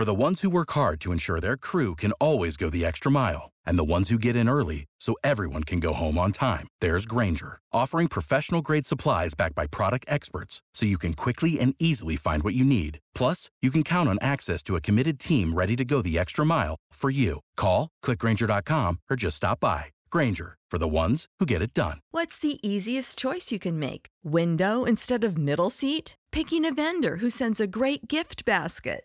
For the ones who work hard to ensure their crew can always go the extra mile, and the ones who get in early so everyone can go home on time, there's Granger, offering professional grade supplies backed by product experts so you can quickly and easily find what you need. Plus, you can count on access to a committed team ready to go the extra mile for you. Call, clickgranger.com, or just stop by. Granger, for the ones who get it done. What's the easiest choice you can make? Window instead of middle seat? Picking a vendor who sends a great gift basket?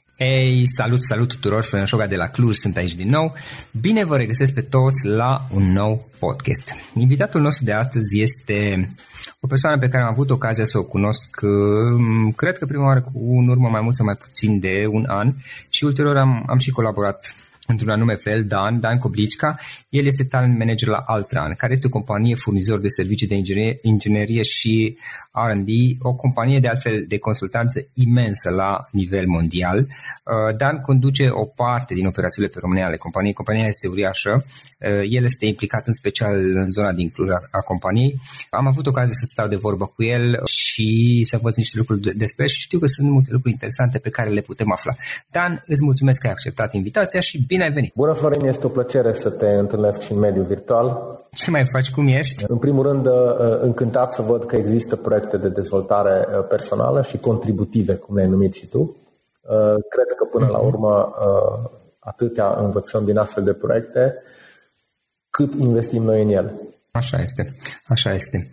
Hei, salut, salut tuturor, Florin Șoga de la Cluj, sunt aici din nou. Bine vă regăsesc pe toți la un nou podcast. Invitatul nostru de astăzi este o persoană pe care am avut ocazia să o cunosc, mm, cred că prima oară cu în urmă mai mult sau mai puțin de un an și ulterior am, am și colaborat într-un anume fel, Dan, Dan Koblichka. El este talent manager la Altran, care este o companie furnizor de servicii de inginerie, inginerie și R&D, o companie de altfel de consultanță imensă la nivel mondial. Uh, Dan conduce o parte din operațiile pe România ale companiei. Compania este uriașă. Uh, el este implicat în special în zona din Cluj a companiei. Am avut ocazia să stau de vorbă cu el și să văd niște lucruri despre și știu că sunt multe lucruri interesante pe care le putem afla. Dan, îți mulțumesc că ai acceptat invitația și bine ai venit! Bună, Florin! Este o plăcere să te întâlnesc și în mediul virtual. Ce mai faci? Cum ești? În primul rând, uh, încântat să văd că există proiecte de dezvoltare uh, personală și contributive, cum le-ai numit și tu. Uh, cred că până la mhm. urmă atâtea învățăm din astfel de proiecte cât investim noi în ele. Așa este, așa este.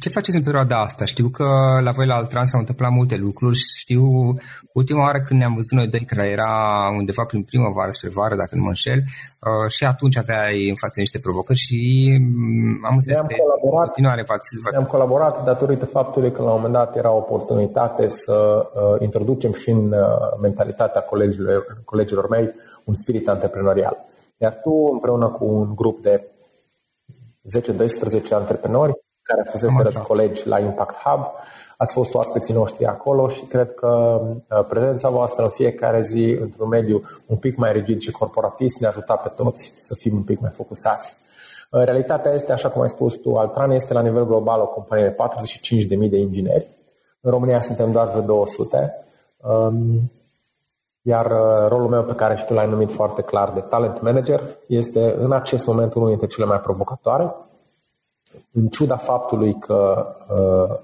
Ce faceți în perioada asta? Știu că la voi la Altran s-au întâmplat multe lucruri. Știu ultima oară când ne-am văzut noi doi, care era undeva prin primăvară spre vară, dacă nu mă înșel, uh, și atunci aveai în față niște provocări și mm, am înțeles că colaborat, continuare v-ați... Ne-am colaborat datorită faptului că la un moment dat era o oportunitate să uh, introducem și în uh, mentalitatea colegilor, colegilor mei un spirit antreprenorial. Iar tu, împreună cu un grup de 10-12 antreprenori care fost colegi la Impact Hub. Ați fost oaspeții noștri acolo și cred că uh, prezența voastră în fiecare zi într-un mediu un pic mai rigid și corporatist ne ajuta pe toți să fim un pic mai focusați. Uh, realitatea este, așa cum ai spus tu, Altran este la nivel global o companie de 45.000 de ingineri. În România suntem doar vreo 200. Um, iar uh, rolul meu pe care și tu l-ai numit foarte clar de talent manager este în acest moment unul dintre cele mai provocatoare. În ciuda faptului că uh,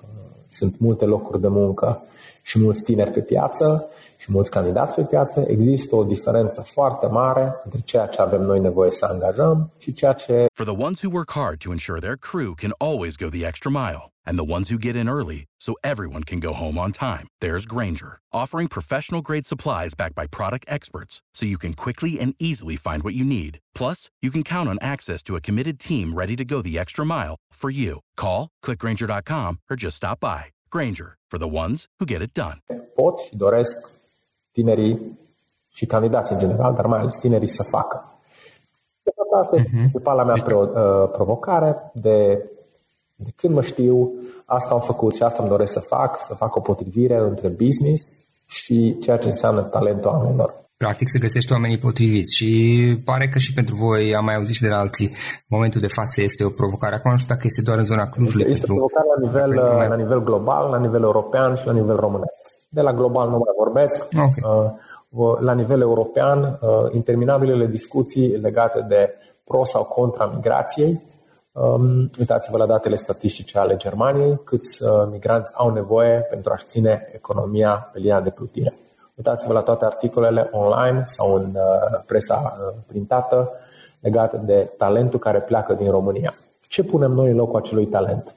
sunt multe locuri de muncă și mulți tineri pe piață și mulți candidați pe piață, există o diferență foarte mare între ceea ce avem noi nevoie să angajăm și ceea ce... For the ones who work hard to ensure their crew can always go the extra mile and the ones who get in early so everyone can go home on time, there's Granger, offering professional grade supplies backed by product experts so you can quickly and easily find what you need. Plus, you can count on access to a committed team ready to go the extra mile for you. Call, clickgranger.com or just stop by. Granger, for the ones who get it done. Pot și doresc tinerii și candidații în general, dar mai ales tinerii să facă. De fapt, asta uh-huh. e mhm. principala mea pro, uh, provocare de, de când mă știu, asta am făcut și asta îmi doresc să fac, să fac o potrivire între business și ceea ce înseamnă talentul oamenilor. Practic să găsești oamenii potriviți și pare că și pentru voi, am mai auzit și de la alții, momentul de față este o provocare. Acum nu știu dacă este doar în zona Clujului. Este, este o provocare la nivel, la nivel global, la nivel european și la nivel românesc. De la global nu mai vorbesc. Okay. Uh, la nivel european, uh, interminabilele discuții legate de pro sau contra migrației. Um, uitați-vă la datele statistice ale Germaniei, câți uh, migranți au nevoie pentru a-și ține economia pe linia de plutire. Uitați-vă la toate articolele online sau în presa printată legate de talentul care pleacă din România. Ce punem noi în locul acelui talent?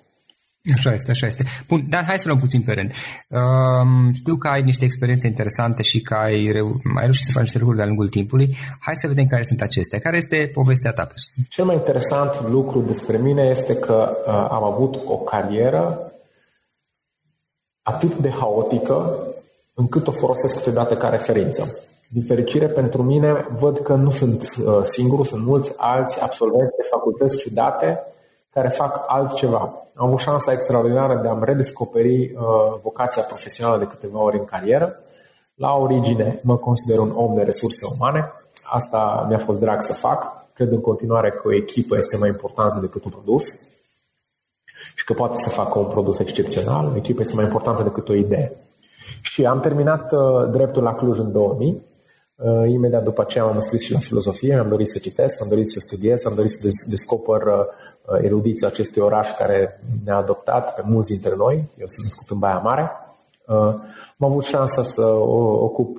Așa este, așa este. Bun, dar hai să luăm puțin pe rând. Um, știu că ai niște experiențe interesante și că ai, reu- ai reușit să faci niște lucruri de-a lungul timpului. Hai să vedem care sunt acestea. Care este povestea ta? Cel mai interesant lucru despre mine este că uh, am avut o carieră atât de haotică încât o folosesc câteodată ca referință. Din fericire pentru mine, văd că nu sunt uh, singur, sunt mulți alți absolvenți de facultăți ciudate care fac altceva. Am avut șansa extraordinară de a-mi redescoperi uh, vocația profesională de câteva ori în carieră. La origine mă consider un om de resurse umane. Asta mi-a fost drag să fac. Cred în continuare că o echipă este mai importantă decât un produs și că poate să facă un produs excepțional. Echipa este mai importantă decât o idee. Și am terminat uh, dreptul la Cluj în 2000 Uh, imediat după aceea m-am înscris și la filozofie, am dorit să citesc, am dorit să studiez, am dorit să descoper uh, erudiția acestui oraș care ne-a adoptat pe mulți dintre noi. Eu sunt născut în Baia Mare. Uh, am avut șansa să ocup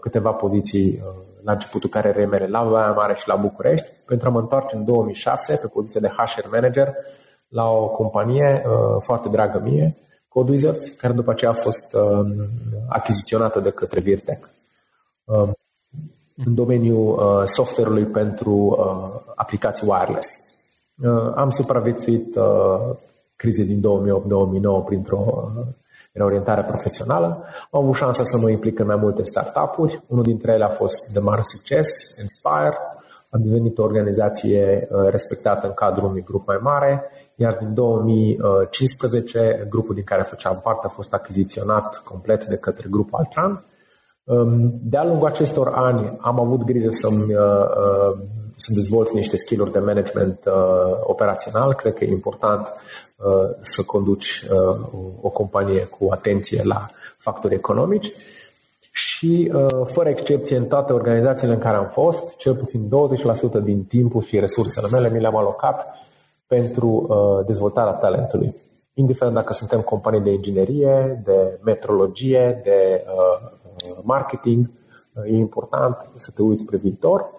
câteva poziții la începutul carierei mele la Baia Mare și la București, pentru a mă întoarce în 2006 pe poziția de HR manager la o companie foarte dragă mie, Codewizards, care după aceea a fost achiziționată de către Virtec în domeniul uh, software-ului pentru uh, aplicații wireless. Uh, am supraviețuit uh, crize din 2008-2009 printr-o uh, reorientare profesională. Am avut șansa să mă implic în mai multe startup-uri. Unul dintre ele a fost de mare succes, Inspire, a devenit o organizație uh, respectată în cadrul unui grup mai mare, iar din 2015 grupul din care făceam parte a fost achiziționat complet de către grupul Altran. Um, de-a lungul acestor ani am avut grijă să-mi, uh, uh, să dezvolt niște skill-uri de management operațional. Cred că e important să conduci o companie cu atenție la factori economici și, uh, fără excepție, în toate organizațiile în care am fost, cel puțin 20% din timpul și resursele mele mi le-am alocat pentru uh, dezvoltarea talentului. Indiferent dacă suntem companii de inginerie, de metrologie, de uh, marketing, e important să te uiți spre viitor,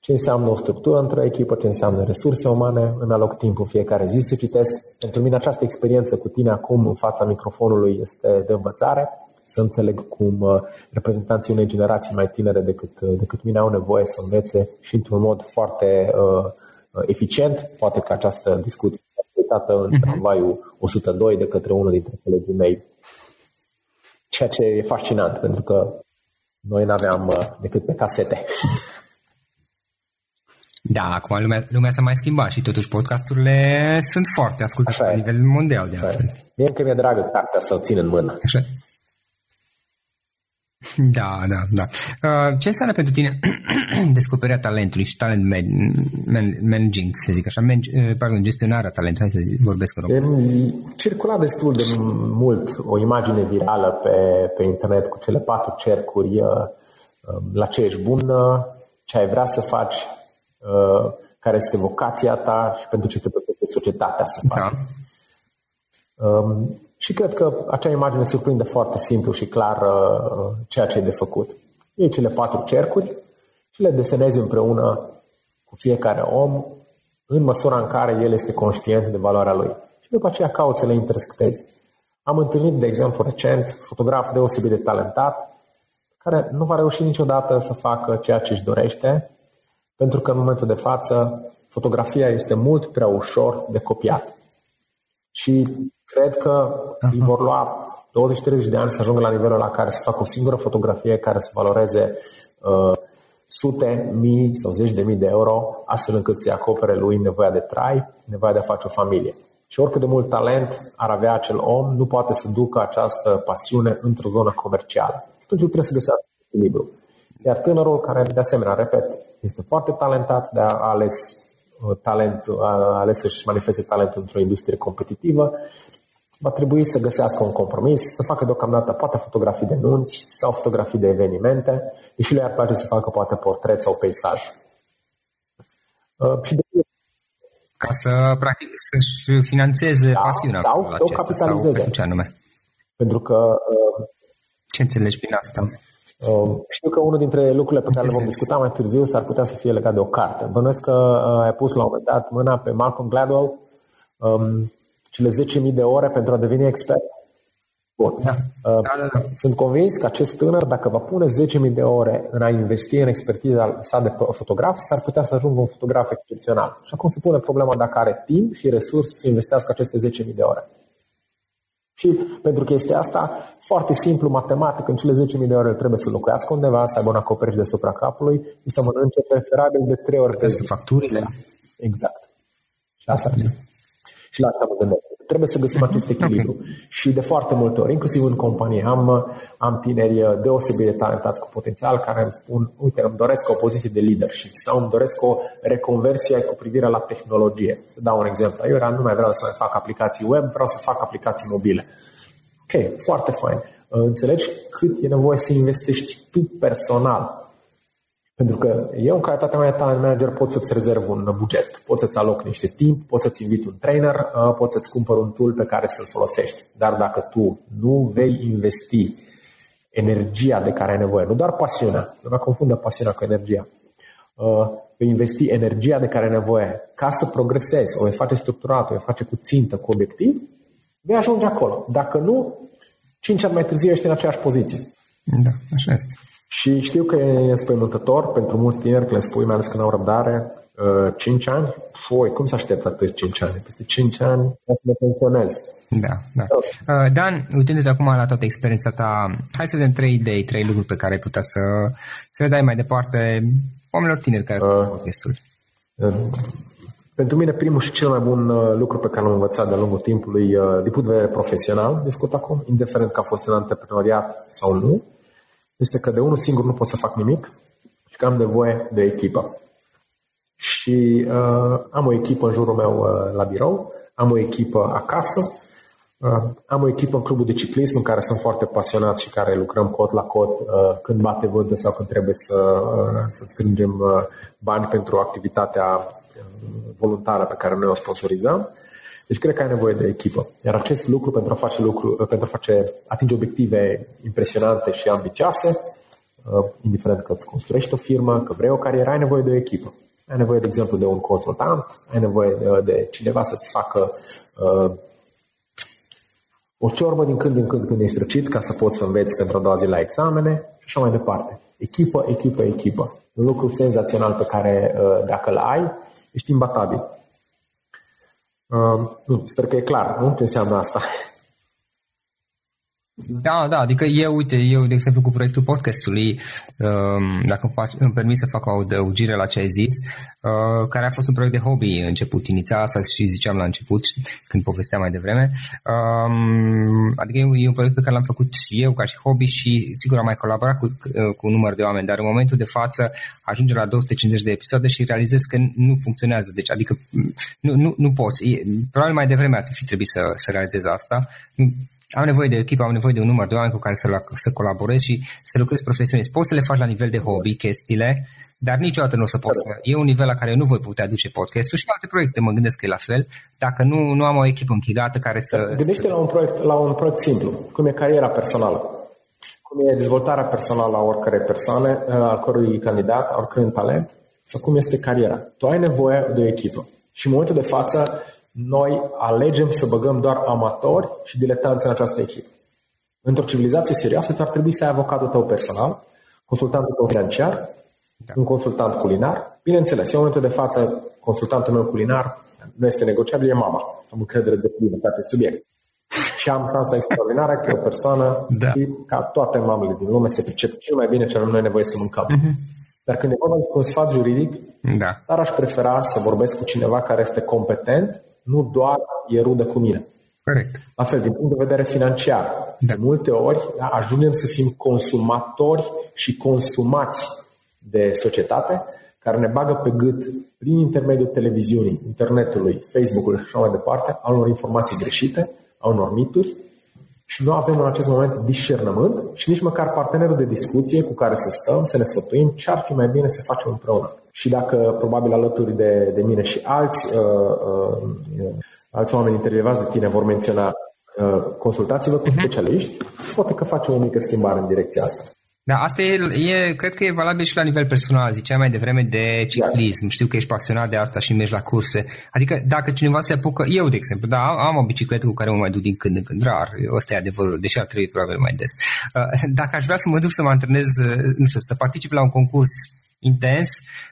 ce înseamnă o structură într-o echipă, ce înseamnă resurse umane, în aloc timp în fiecare zi să citesc. Pentru mine această experiență cu tine acum în fața microfonului este de învățare să înțeleg cum uh, reprezentanții unei generații mai tinere decât, uh, decât mine au nevoie să învețe și într-un mod foarte uh, uh eficient. Poate că această discuție a uitată în uh-huh. tramvaiul 102 de către unul dintre colegii mei. Ceea ce e fascinant, pentru că noi nu aveam uh, decât pe casete. Da, acum lumea, lumea s-a mai schimbat și totuși podcasturile sunt foarte ascultate la nivel mondial de altfel. Mie încă mi-e dragă cartea să o țin în mână. Așa. Da, da, da. Uh, ce înseamnă pentru tine descoperirea talentului și talent man, man, managing, să zic așa, man, uh, pardon, gestionarea talentului, hai să zic, vorbesc în română. Circula destul de mult o imagine virală pe, pe internet cu cele patru cercuri, uh, um, la ce ești bun, ce ai vrea să faci, care este vocația ta și pentru ce te plătește societatea să faci. Da. Um, și cred că acea imagine surprinde foarte simplu și clar uh, ceea ce e de făcut. Iei cele patru cercuri și le desenezi împreună cu fiecare om în măsura în care el este conștient de valoarea lui. Și după aceea cauți să le intersectezi. Am întâlnit, de exemplu, recent, fotograf deosebit de talentat, care nu va reuși niciodată să facă ceea ce își dorește, pentru că în momentul de față fotografia este mult prea ușor de copiat. Și Cred că uh-huh. îi vor lua 20-30 de ani să ajungă la nivelul la care să facă o singură fotografie care să valoreze uh, sute, mii sau zeci de mii de euro, astfel încât să-i acopere lui nevoia de trai, nevoia de a face o familie. Și oricât de mult talent ar avea acel om, nu poate să ducă această pasiune într-o zonă comercială. Și atunci trebuie să găsească echilibru. Iar tânărul care, de asemenea, repet, este foarte talentat, de a ales uh, talent, a ales să-și manifeste talentul într-o industrie competitivă, va trebui să găsească un compromis, să facă deocamdată poate fotografii de nunți sau fotografii de evenimente, deși le ar place să facă poate portret sau peisaj. Uh, și de ca să practic să-și financeze da, pasiunea sau să o capitalizeze. Sau ce anume? Pentru că uh, ce înțelegi prin asta? Uh, știu că unul dintre lucrurile pe care le vom discuta mai târziu s-ar putea să fie legat de o carte. Bănuiesc că uh, ai pus la un moment dat mâna pe Malcolm Gladwell, um, cele 10.000 de ore pentru a deveni expert? Bun. Da. Uh, da, da, da. Sunt convins că acest tânăr, dacă va pune 10.000 de ore în a investi în expertiza sa de fotograf, s-ar putea să ajungă un fotograf excepțional. Și acum se pune problema dacă are timp și resurse să investească aceste 10.000 de ore. Și pentru chestia asta, foarte simplu, matematic, în cele 10.000 de ore trebuie să locuiască undeva, să aibă un acoperiș deasupra capului și să mănânce preferabil de 3 ori pe zi. Facturile. Exact. Și asta da. Și la asta mă gândesc. Trebuie să găsim acest echilibru. Okay. Și de foarte multe ori, inclusiv în companie, am, am tineri deosebit de talentați cu potențial care îmi spun, uite, îmi doresc o poziție de leadership sau îmi doresc o reconversie cu privire la tehnologie. Să dau un exemplu. Eu nu mai vreau să mai fac aplicații web, vreau să fac aplicații mobile. Ok, foarte fain. Înțelegi cât e nevoie să investești tu personal pentru că eu, în calitatea mea de talent manager, pot să-ți rezerv un buget, pot să-ți aloc niște timp, pot să-ți invit un trainer, uh, pot să-ți cumpăr un tool pe care să-l folosești. Dar dacă tu nu vei investi energia de care ai nevoie, nu doar pasiunea, nu mă confundă pasiunea cu energia, uh, vei investi energia de care ai nevoie ca să progresezi, o vei face structurat, o vei face cu țintă, cu obiectiv, vei ajunge acolo. Dacă nu, cinci ani mai târziu ești în aceeași poziție. Da, așa este. Și știu că e înspăimântător pentru mulți tineri când le spui, mai ales când au răbdare, 5 uh, ani, foi, cum să aștept atât 5 ani? Peste 5 ani o să ne pensionez. Da, da. Uh, Dan, uitându-te acum la toată experiența ta, hai să vedem trei idei, trei lucruri pe care ai putea să, să le dai mai departe oamenilor tineri care uh, podcastul. Uh, pentru mine, primul și cel mai bun uh, lucru pe care l-am învățat de-a lungul timpului, uh, din punct de vedere profesional, discut acum, indiferent că a fost în antreprenoriat sau nu, este că de unul singur nu pot să fac nimic și că am nevoie de echipă. Și uh, am o echipă în jurul meu uh, la birou, am o echipă acasă, uh, am o echipă în clubul de ciclism în care sunt foarte pasionat și care lucrăm cot la cot uh, când bate vântul sau când trebuie să, uh, să strângem uh, bani pentru activitatea uh, voluntară pe care noi o sponsorizăm. Deci cred că ai nevoie de echipă. Iar acest lucru pentru a face, lucru, uh, pentru a face atinge obiective impresionante și ambițioase, uh, indiferent că îți construiești o firmă, că vrei o carieră, ai nevoie de o echipă. Ai nevoie, de exemplu, de un consultant, ai nevoie de, de cineva să-ți facă uh, o ciorbă din când în când când ești răcit ca să poți să înveți pentru a doua zi la examene și așa mai departe. Echipă, echipă, echipă. Un lucru senzațional pe care, uh, dacă îl ai, ești imbatabil. Uh, nu, sper că e clar, nu? Ce înseamnă asta? Da, da, adică eu, uite, eu, de exemplu, cu proiectul podcastului, um, dacă îmi, fac, îmi permis să fac o adăugire la ce ai zis, uh, care a fost un proiect de hobby început, inițial, asta și ziceam la început, când povesteam mai devreme, um, adică e un proiect pe care l-am făcut eu ca și hobby și, sigur, am mai colaborat cu, uh, cu un număr de oameni, dar în momentul de față ajunge la 250 de episoade și realizez că nu funcționează, deci, adică nu, nu, nu poți, probabil mai devreme ar fi trebuit să, să realizez asta, am nevoie de echipă, am nevoie de un număr de oameni cu care să, la, să colaborez și să lucrez profesionist. Poți să le faci la nivel de hobby chestiile, dar niciodată nu o să pot să... E un nivel la care nu voi putea duce podcastul și alte proiecte, mă gândesc că e la fel, dacă nu, nu am o echipă închidată care să... Gândește la un proiect, la un proiect simplu, cum e cariera personală, cum e dezvoltarea personală a oricărei persoane, al cărui candidat, a oricărui talent, sau cum este cariera. Tu ai nevoie de o echipă. Și în momentul de față, noi alegem să băgăm doar amatori și diletanți în această echipă. Într-o civilizație serioasă, tu ar trebui să ai avocatul tău personal, consultantul tău financiar, da. un consultant culinar. Bineînțeles, în momentul de față, consultantul meu culinar nu este negociabil, e mama. Am încredere de plină pe acest subiect. Și am șansa extraordinară că e o persoană da. ca toate mamele din lume se pricep cel mai bine ce avem noi nevoie să mâncăm. Uh-huh. Dar când e vorba despre un sfat juridic, da. dar aș prefera să vorbesc cu cineva care este competent nu doar e rudă cu mine. Corect. La fel, din punct de vedere financiar, da. de multe ori da, ajungem să fim consumatori și consumați de societate care ne bagă pe gât prin intermediul televiziunii, internetului, Facebook-ului și așa mai departe, a unor informații greșite, a unor mituri și nu avem în acest moment discernământ și nici măcar partenerul de discuție cu care să stăm, să ne sfătuim ce ar fi mai bine să facem împreună și dacă probabil alături de, de mine și alți, uh, uh, alți oameni intervievați de tine vor menționa uh, consultați-vă cu uh-huh. specialiști, poate că face o mică schimbare în direcția asta. Da, asta e, e, cred că e valabil și la nivel personal. Ziceai mai devreme de ciclism. Știu că ești pasionat de asta și mergi la curse. Adică dacă cineva se apucă, eu de exemplu, da, am o bicicletă cu care mă mai duc din când în când, rar. Ăsta e adevărul, deși ar trebui probabil mai des. Dacă aș vrea să mă duc să mă antrenez, nu știu, să particip la un concurs intens,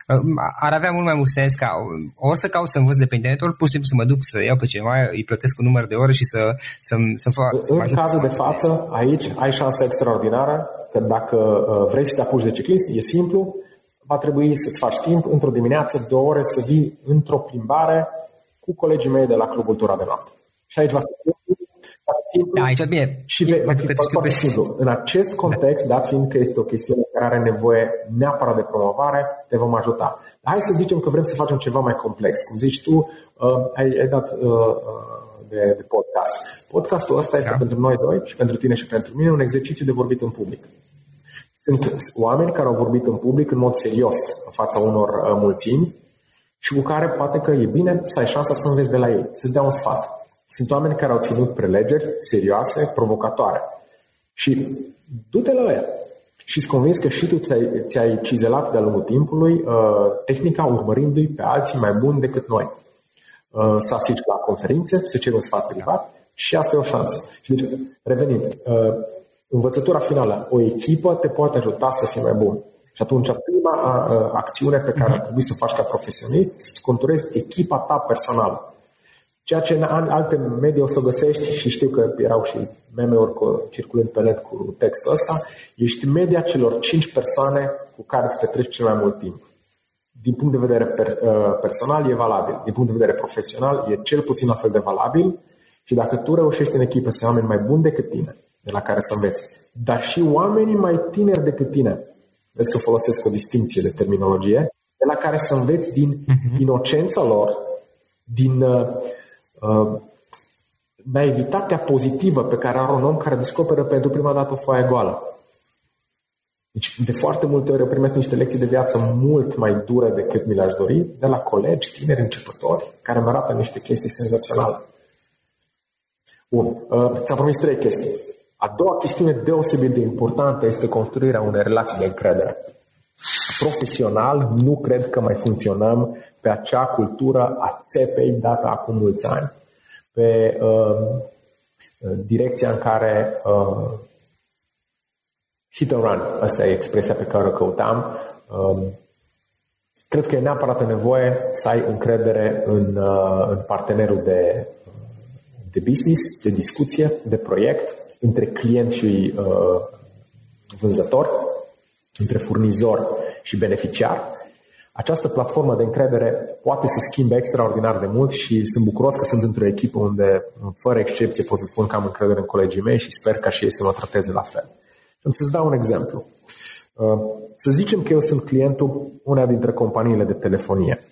uh, ar avea mult mai mult sens ca ori să caut să învăț de pe internet, ori pur și simplu să mă duc să iau pe cineva, îi plătesc un număr de ore și să, să, să fac... În să cazul de față, aici ai șansa extraordinară că dacă uh, vrei să te apuci de ciclist, e simplu, va trebui să-ți faci timp într-o dimineață, două ore, să vii într-o plimbare cu colegii mei de la Clubul Tura de Noapte. Și aici va fi simplu da, aici bine. și ve- va fi foarte simplu. În acest context, da. dat fiind că este o chestiune care are nevoie neapărat de promovare, te vom ajuta. Dar hai să zicem că vrem să facem ceva mai complex. Cum zici tu, uh, ai, ai dat uh, uh, de, de podcast. Podcastul ăsta este da. pentru noi doi și pentru tine și pentru mine un exercițiu de vorbit în public. Sunt oameni care au vorbit în public în mod serios în fața unor uh, mulțimi și cu care poate că e bine să ai șansa să înveți de la ei, să-ți dea un sfat. Sunt oameni care au ținut prelegeri serioase, provocatoare. Și du-te la ea. Și îți convins că și tu ți-ai, ți-ai cizelat de-a lungul timpului uh, tehnica urmărindu-i pe alții mai buni decât noi. Uh, să asici la conferințe, să ceri un sfat privat și asta e o șansă. Și deci, revenind, uh, învățătura finală, o echipă te poate ajuta să fii mai bun. Și atunci, prima acțiune pe care ar mhm. trebui să o faci ca profesionist, să-ți conturezi echipa ta personală. Ceea ce în alte medii o să găsești, și știu că erau și meme-uri cu, circulând pe net cu textul ăsta, ești media celor 5 persoane cu care îți petreci cel mai mult timp. Din punct de vedere per, uh, personal e valabil, din punct de vedere profesional e cel puțin la fel de valabil și dacă tu reușești în echipă să ai oameni mai buni decât tine, de la care să înveți, dar și oamenii mai tineri decât tine, vezi că folosesc o distinție de terminologie, de la care să înveți din uh-huh. inocența lor, din uh, uh, naivitatea pozitivă pe care are un om care descoperă pentru prima dată o foaie goală. Deci, de foarte multe ori eu primesc niște lecții de viață mult mai dure decât mi le-aș dori, de la colegi, tineri, începători, care îmi arată niște chestii senzaționale. Bun, uh, ți-am promis trei chestii. A doua chestiune deosebit de importantă este construirea unei relații de încredere. Profesional, nu cred că mai funcționăm pe acea cultură a țepei dată acum mulți ani, pe uh, direcția în care uh, hit and run, asta e expresia pe care o căutam, uh, cred că e neapărat nevoie să ai încredere în, uh, în partenerul de, de business, de discuție, de proiect, între client și uh, vânzător, între furnizor și beneficiar. Această platformă de încredere poate să schimbe extraordinar de mult și sunt bucuros că sunt într-o echipă unde, fără excepție, pot să spun că am încredere în colegii mei și sper ca și ei să mă trateze la fel. Și am să-ți dau un exemplu. Uh, să zicem că eu sunt clientul una dintre companiile de telefonie.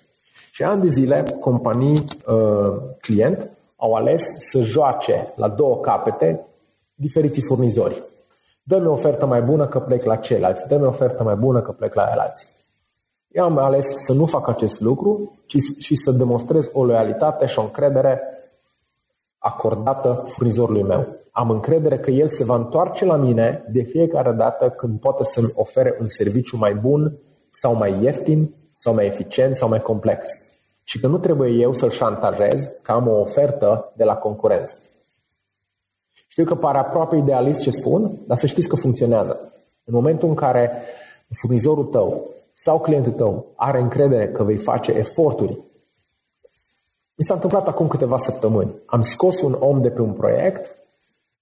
Și ani de zile, companii uh, client au ales să joace la două capete diferiții furnizori. Dă-mi o ofertă mai bună că plec la ceilalți, dă-mi o ofertă mai bună că plec la alții. Eu am ales să nu fac acest lucru, ci și să demonstrez o loialitate și o încredere acordată furnizorului meu. Am încredere că el se va întoarce la mine de fiecare dată când poate să-mi ofere un serviciu mai bun sau mai ieftin sau mai eficient sau mai complex. Și că nu trebuie eu să-l șantajez că am o ofertă de la concurență. Știu că pare aproape idealist ce spun, dar să știți că funcționează. În momentul în care furnizorul tău sau clientul tău are încredere că vei face eforturi. Mi s-a întâmplat acum câteva săptămâni. Am scos un om de pe un proiect,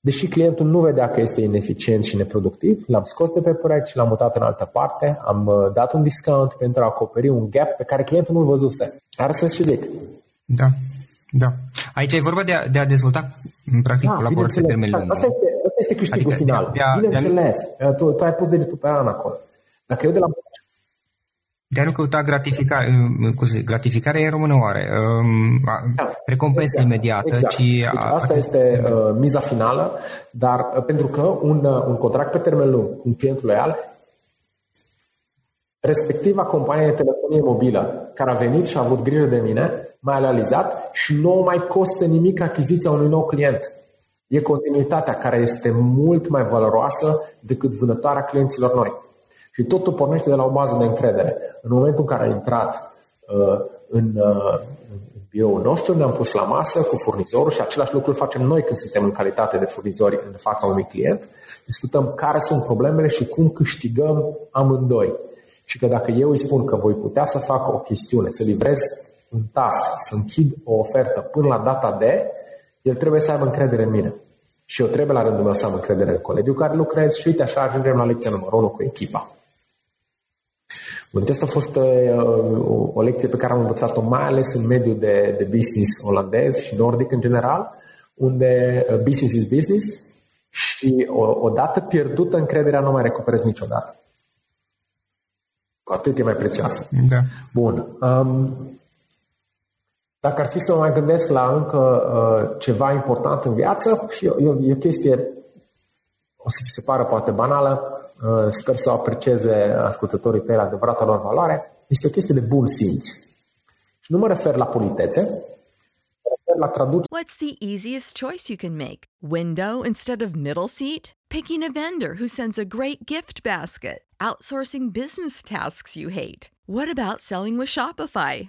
deși clientul nu vedea că este ineficient și neproductiv, l-am scos de pe proiect și l-am mutat în altă parte, am uh, dat un discount pentru a acoperi un gap pe care clientul nu-l văzuse. Ar să ce zic. Da, da. Aici e vorba de a, de a dezvolta, în practic, da, colaborări pe termen lung. Asta este, asta este câștigul adică final. De a, bineînțeles. De a... tu, tu ai pus degetul pe an acolo. Dacă eu de la de a nu căuta gratificare, gratificarea e română oare? Um, da, recompensă exact, imediată, exact. ci... Deci asta a, este uh, miza finală, dar uh, pentru că un, uh, un contract pe termen lung, un client loial, respectiva companie de telefonie mobilă care a venit și a avut grijă de mine, m-a realizat și nu mai costă nimic achiziția unui nou client. E continuitatea care este mult mai valoroasă decât vânătoarea clienților noi. Și totul pornește de la o bază de încredere. În momentul în care a intrat uh, în, uh, în biroul nostru, ne-am pus la masă cu furnizorul și același lucru îl facem noi când suntem în calitate de furnizori în fața unui client. Discutăm care sunt problemele și cum câștigăm amândoi. Și că dacă eu îi spun că voi putea să fac o chestiune, să livrez un task, să închid o ofertă până la data de, el trebuie să aibă încredere în mine. Și eu trebuie la rândul meu să am încredere în colegul care lucrez și uite așa ajungem la lecția numărul 1 cu echipa. Deci asta a fost uh, o, o lecție pe care am învățat-o mai ales în mediul de, de business olandez și nordic în general, unde uh, business is business și o, odată pierdută încrederea nu mai recuperezi niciodată. Cu atât e mai prețioasă. Da. Bun. Um, dacă ar fi să mă mai gândesc la încă uh, ceva important în viață, și e, e o chestie, o să ți se pară poate banală, Uh, Uh, sper să o aprecieze ascultătorii pe adevărata lor valoare, este o chestie de bun simț. Și nu mă refer la politețe. What's the easiest choice you can make? Window instead of middle seat? Picking a vendor who sends a great gift basket? Outsourcing business tasks you hate? What about selling with Shopify?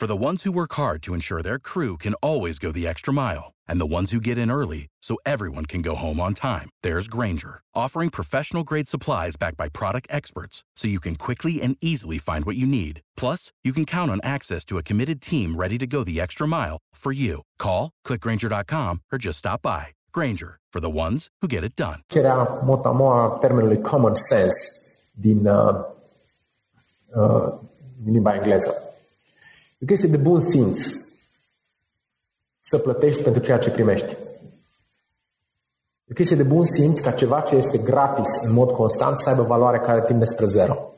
For the ones who work hard to ensure their crew can always go the extra mile, and the ones who get in early so everyone can go home on time, there's Granger, offering professional grade supplies backed by product experts so you can quickly and easily find what you need. Plus, you can count on access to a committed team ready to go the extra mile for you. Call, clickgranger.com, or just stop by. Granger, for the ones who get it done. Era motamo a termenului common sense din, uh, uh, din limba engleză. E o chestie de bun simț să plătești pentru ceea ce primești. E o chestie de bun simț ca ceva ce este gratis în mod constant să aibă valoare care timp despre zero.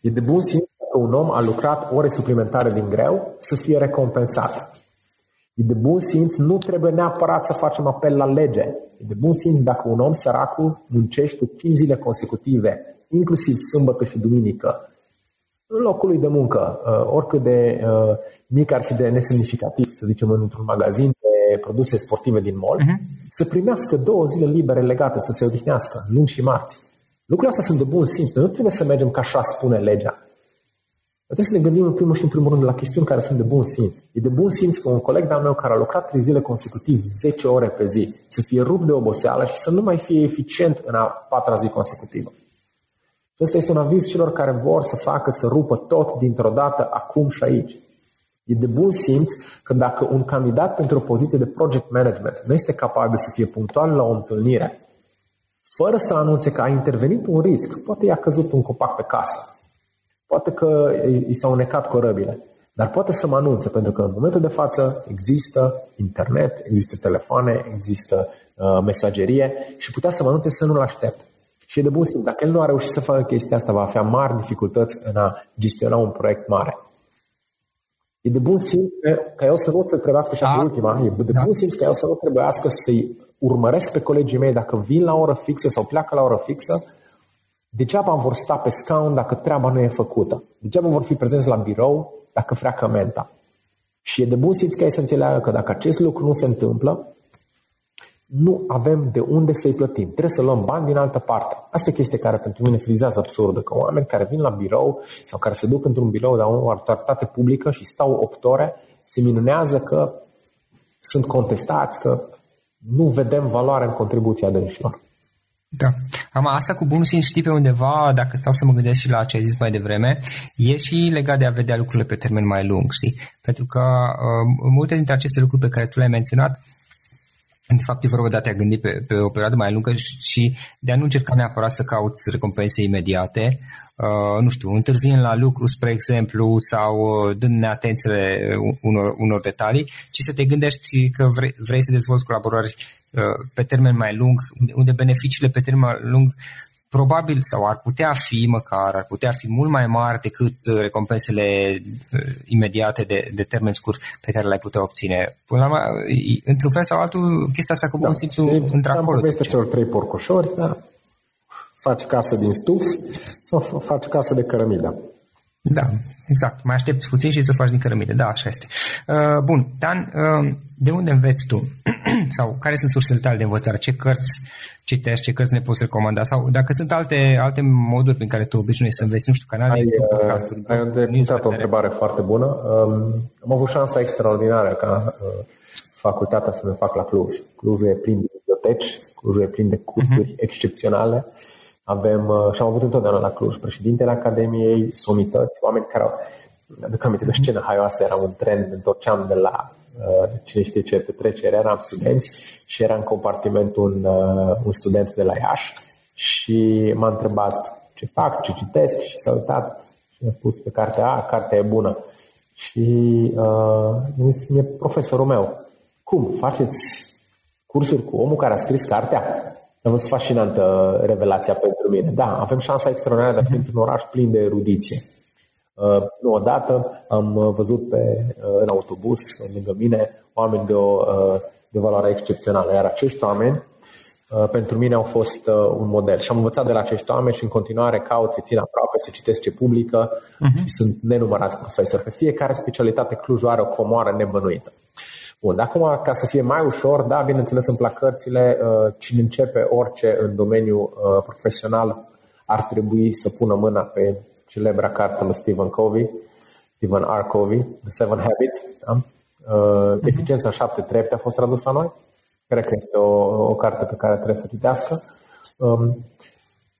E de bun simț că un om a lucrat ore suplimentare din greu să fie recompensat. E de bun simț, nu trebuie neapărat să facem apel la lege. E de bun simț dacă un om săracul muncește 5 zile consecutive, inclusiv sâmbătă și duminică, în locul lui de muncă, uh, oricât de uh, mic ar fi de nesemnificativ, să zicem, într-un magazin de produse sportive din mall, uh-huh. să primească două zile libere legate, să se odihnească, luni și marți. Lucrurile astea sunt de bun simț. Noi nu trebuie să mergem ca așa spune legea. Trebuie să ne gândim în primul și în primul rând la chestiuni care sunt de bun simț. E de bun simț că un coleg de-al meu care a lucrat trei zile consecutiv, 10 ore pe zi, să fie rupt de oboseală și să nu mai fie eficient în a patra zi consecutivă. Și ăsta este un aviz celor care vor să facă să rupă tot dintr-o dată, acum și aici. E de bun simț că dacă un candidat pentru o poziție de project management nu este capabil să fie punctual la o întâlnire, fără să anunțe că a intervenit un risc, poate i-a căzut un copac pe casă, poate că i s-au necat corăbile, dar poate să mă anunțe, pentru că în momentul de față există internet, există telefoane, există uh, mesagerie și putea să mă anunțe să nu-l aștept. Și e de bun simț. Dacă el nu a reușit să facă chestia asta, va avea mari dificultăți în a gestiona un proiect mare. E de bun simț ca el să nu se trebuiască și da. ultima, e de da. bun simț ca el să nu trebuiască să-i urmăresc pe colegii mei dacă vin la oră fixă sau pleacă la oră fixă, degeaba vor sta pe scaun dacă treaba nu e făcută. Degeaba vor fi prezenți la birou dacă freacă menta. Și e de bun simț ca ei să înțeleagă că dacă acest lucru nu se întâmplă, nu avem de unde să-i plătim. Trebuie să luăm bani din altă parte. Asta e chestia care pentru mine frizează absurdă, că oameni care vin la birou sau care se duc într-un birou de o autoritate publică și stau 8 ore, se minunează că sunt contestați, că nu vedem valoare în contribuția dânșilor. Da. Am asta cu bunul simț, știi pe undeva, dacă stau să mă gândesc și la ce ai zis mai devreme, e și legat de a vedea lucrurile pe termen mai lung, știi? Pentru că uh, multe dintre aceste lucruri pe care tu le-ai menționat de fapt, e vorba de a te gândi pe, pe o perioadă mai lungă și de a nu încerca neapărat să cauți recompense imediate, uh, nu știu, întârziind la lucru, spre exemplu, sau uh, dând neatențele unor, unor detalii, ci să te gândești că vrei, vrei să dezvolți colaborări uh, pe termen mai lung, unde beneficiile pe termen lung probabil sau ar putea fi măcar, ar putea fi mult mai mari decât uh, recompensele uh, imediate de, de termen scurt pe care le-ai putea obține. Până la urmă, într-un fel sau altul, chestia asta cu bun da. simțul între acolo. Am celor trei porcușori, da? faci casă din stuf sau faci casă de cărămidă. Da, exact. Mai aștepți puțin și să faci din cărămidă. Da, așa este. Uh, bun, Dan, uh, de unde înveți tu? sau care sunt sursele tale de învățare? Ce cărți citești, ce cărți ne poți recomanda? Sau dacă sunt alte, alte moduri prin care tu obișnuiești să înveți, nu știu, canale, ai, podcasturi. Ai de o întrebare foarte bună. Um, am avut șansa extraordinară ca uh, facultatea să ne fac la Cluj. Clujul e plin de biblioteci, Clujul e plin de cursuri uh-huh. excepționale. Avem, uh, și am avut întotdeauna la Cluj, președintele Academiei, somități, oameni care au, aduc aminte de scenă haioasă, eram în tren, ne întorceam de la uh, cine știe ce petrecere, eram studenți și era în compartiment un, uh, un student de la Iași și m-a întrebat ce fac, ce citesc și s-a uitat Și mi-a spus pe cartea, a, cartea e bună. Și uh, mi e profesorul meu, cum, faceți cursuri cu omul care a scris cartea? A fost fascinantă revelația pentru mine. Da, avem șansa extraordinară de a fi într-un oraș plin de erudiție. Uh, nu odată am văzut pe, uh, în autobuz, lângă mine, oameni de o, uh, de o valoare excepțională. Iar acești oameni Uh, pentru mine au fost uh, un model. Și am învățat de la acești oameni și în continuare caut să țin aproape, să citesc ce publică uh-huh. și sunt nenumărați profesori. Pe fiecare specialitate Clujul are o comoară nebănuită. Bun, acum, ca să fie mai ușor, da, bineînțeles, îmi plac cărțile. Uh, cine începe orice în domeniul profesional ar trebui să pună mâna pe celebra carte lui Stephen Covey, Stephen R. Covey, The Seven Habits. Da? Uh-huh. Eficiența șapte trepte a fost tradus la noi. Cred că este o, o carte pe care trebuie să o citească. Um,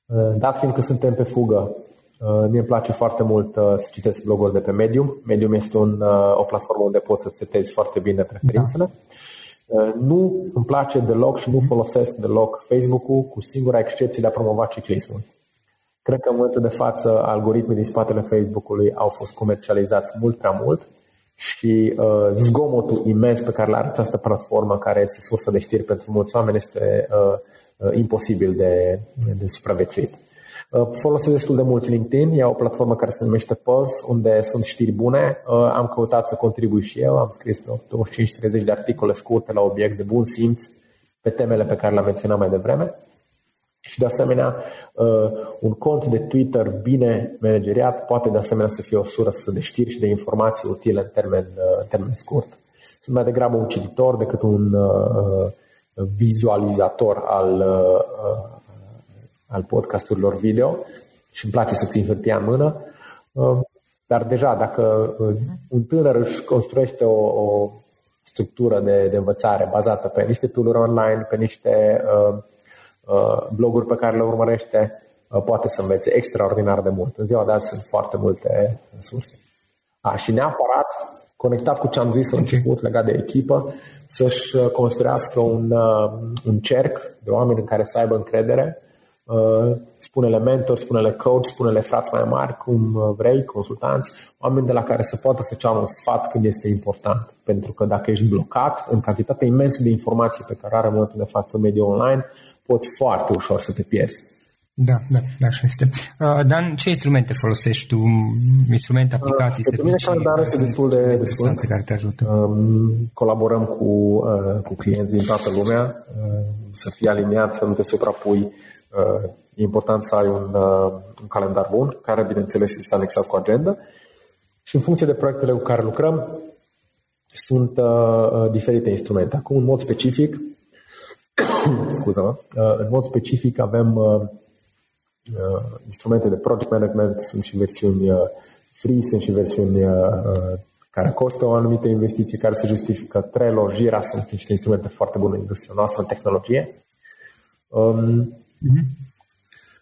uh, dat fiindcă suntem pe fugă, uh, mie îmi place foarte mult uh, să citesc bloguri de pe Medium. Medium este un, o platformă unde poți să setezi foarte bine preferințele. Da. Nu îmi place deloc și nu folosesc deloc Facebook-ul cu singura excepție de a promova ciclismul. Cred că în momentul de față algoritmii din spatele Facebook-ului au fost comercializați mult prea mult și uh, zgomotul imens pe care l are această platformă, care este sursă de știri pentru mulți oameni, este uh, uh, imposibil de, de supraviețuit. Uh, folosesc destul de mult LinkedIn, e o platformă care se numește Pulse, unde sunt știri bune. Uh, am căutat să contribui și eu, am scris vreo 25-30 de articole scurte la obiect de bun simț pe temele pe care le-am menționat mai devreme. Și de asemenea, uh, un cont de Twitter bine manageriat poate de asemenea să fie o sursă de știri și de informații utile în termen, uh, în termen scurt. Sunt mai degrabă un cititor decât un uh, vizualizator al, al podcasturilor video și îmi place să țin hârtia în mână. Dar deja, dacă un tânăr își construiește o, o structură de, de învățare bazată pe niște tool online, pe niște uh, Uh, bloguri pe care le urmărește, uh, poate să învețe extraordinar de mult. În ziua de azi sunt foarte multe surse. A, și neapărat, conectat cu ce am zis la început legat de echipă, să-și uh, construiască un, un cerc de oameni în care să aibă încredere, spune-le mentor, spune-le coach, spune-le frați mai mari, cum vrei, consultanți, oameni de la care să poată să ceamă un sfat când este important. Pentru că dacă ești blocat în cantitatea imensă de informații pe care are în momentul de față mediul online, poți foarte ușor să te pierzi. Da, da, da, așa este. Uh, Dan, ce instrumente folosești tu? Instrumente, uh, aplicații, uh, Pentru mine calendar este destul de, de scurt. care te ajută. Um, colaborăm cu, uh, cu clienți din toată lumea, uh, să fii aliniat, să nu te suprapui. Uh, e important să ai un, uh, un calendar bun, care, bineînțeles, este anexat cu agenda. Și în funcție de proiectele cu care lucrăm, sunt uh, uh diferite instrumente. Acum, în mod specific, scuză-mă, uh, în mod specific avem uh, uh, instrumente de project management, sunt și versiuni free, sunt și versiuni care costă o anumită investiție, care se justifică. Trello, Jira sunt niște instrumente foarte bune în industria noastră, în tehnologie. Um, mm-hmm.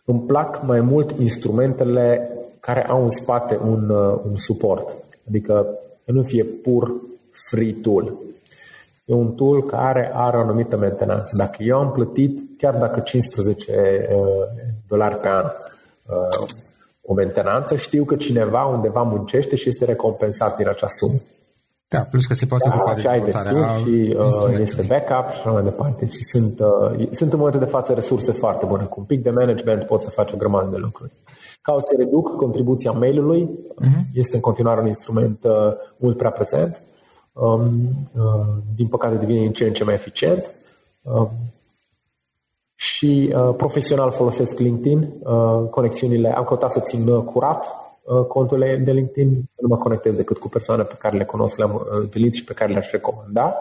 Îmi plac mai mult instrumentele care au în spate un, un suport, adică nu fie pur free tool. E un tool care are o anumită mentenanță. Dacă eu am plătit, chiar dacă 15 uh, dolari pe an uh, o mentenanță, știu că cineva undeva muncește și este recompensat din acea sumă. Da, plus că se poate da, ocupa de ai și uh, este backup și așa mai departe. Și sunt, uh, sunt în momentul de față resurse foarte bune. Cu un pic de management poți să faci o grămadă de lucruri. Ca să reduc contribuția mail-ului, uh-huh. este în continuare un instrument uh, mult prea prezent. Um, uh, din păcate devine în ce în ce mai eficient. Um, și uh, profesional folosesc LinkedIn, uh, conexiunile, am căutat să țin curat conturile de LinkedIn, să nu mă conectez decât cu persoane pe care le cunosc, le-am întâlnit și pe care le-aș recomanda.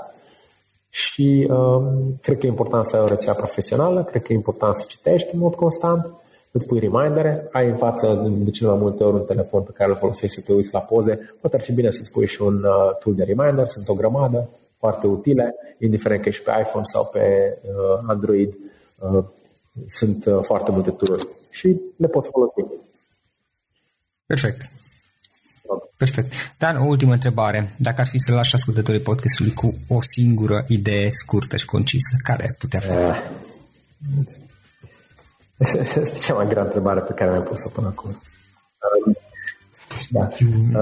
Și um, cred că e important să ai o rețea profesională, cred că e important să citești în mod constant îți pui remindere, ai în față de cele mai multe ori un telefon pe care îl folosești să te uiți la poze, poate ar fi bine să-ți pui și un uh, tool de reminder, sunt o grămadă foarte utile, indiferent că ești pe iPhone sau pe uh, Android, uh, sunt uh, foarte multe tool și le poți folosi. Perfect. Perfect. Dar o ultimă întrebare. Dacă ar fi să lași ascultătorii podcastului cu o singură idee scurtă și concisă, care ar putea fi? Uh. Este cea mai grea întrebare pe care mi-am pus-o până acum. Da.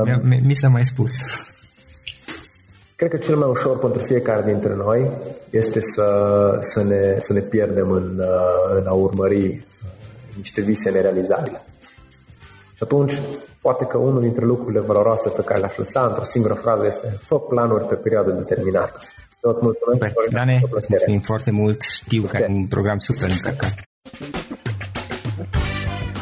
Mi, mi, mi s-a mai spus. Cred că cel mai ușor pentru fiecare dintre noi este să, să, ne, să ne pierdem în, uh, în a urmări uh, niște vise nerealizabile. Și atunci, poate că unul dintre lucrurile valoroase pe care le-aș lăsa într-o singură frază este fă planuri pe perioadă determinată. Tot mulțumesc. Păi, Dane, mulțumim foarte mult. Știu că ai un program super încărcat.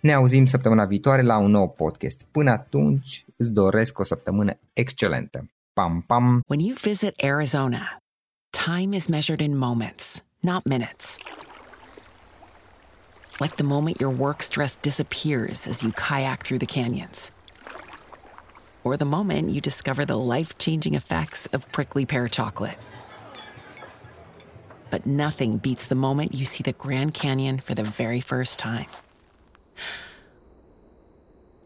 Ne auzim săptămâna viitoare la un nou podcast. Până atunci, îți doresc o săptămână excelentă. Pam, pam! When you visit Arizona, time is measured in moments, not minutes. Like the moment your work stress disappears as you kayak through the canyons. Or the moment you discover the life-changing effects of prickly pear chocolate. But nothing beats the moment you see the Grand Canyon for the very first time.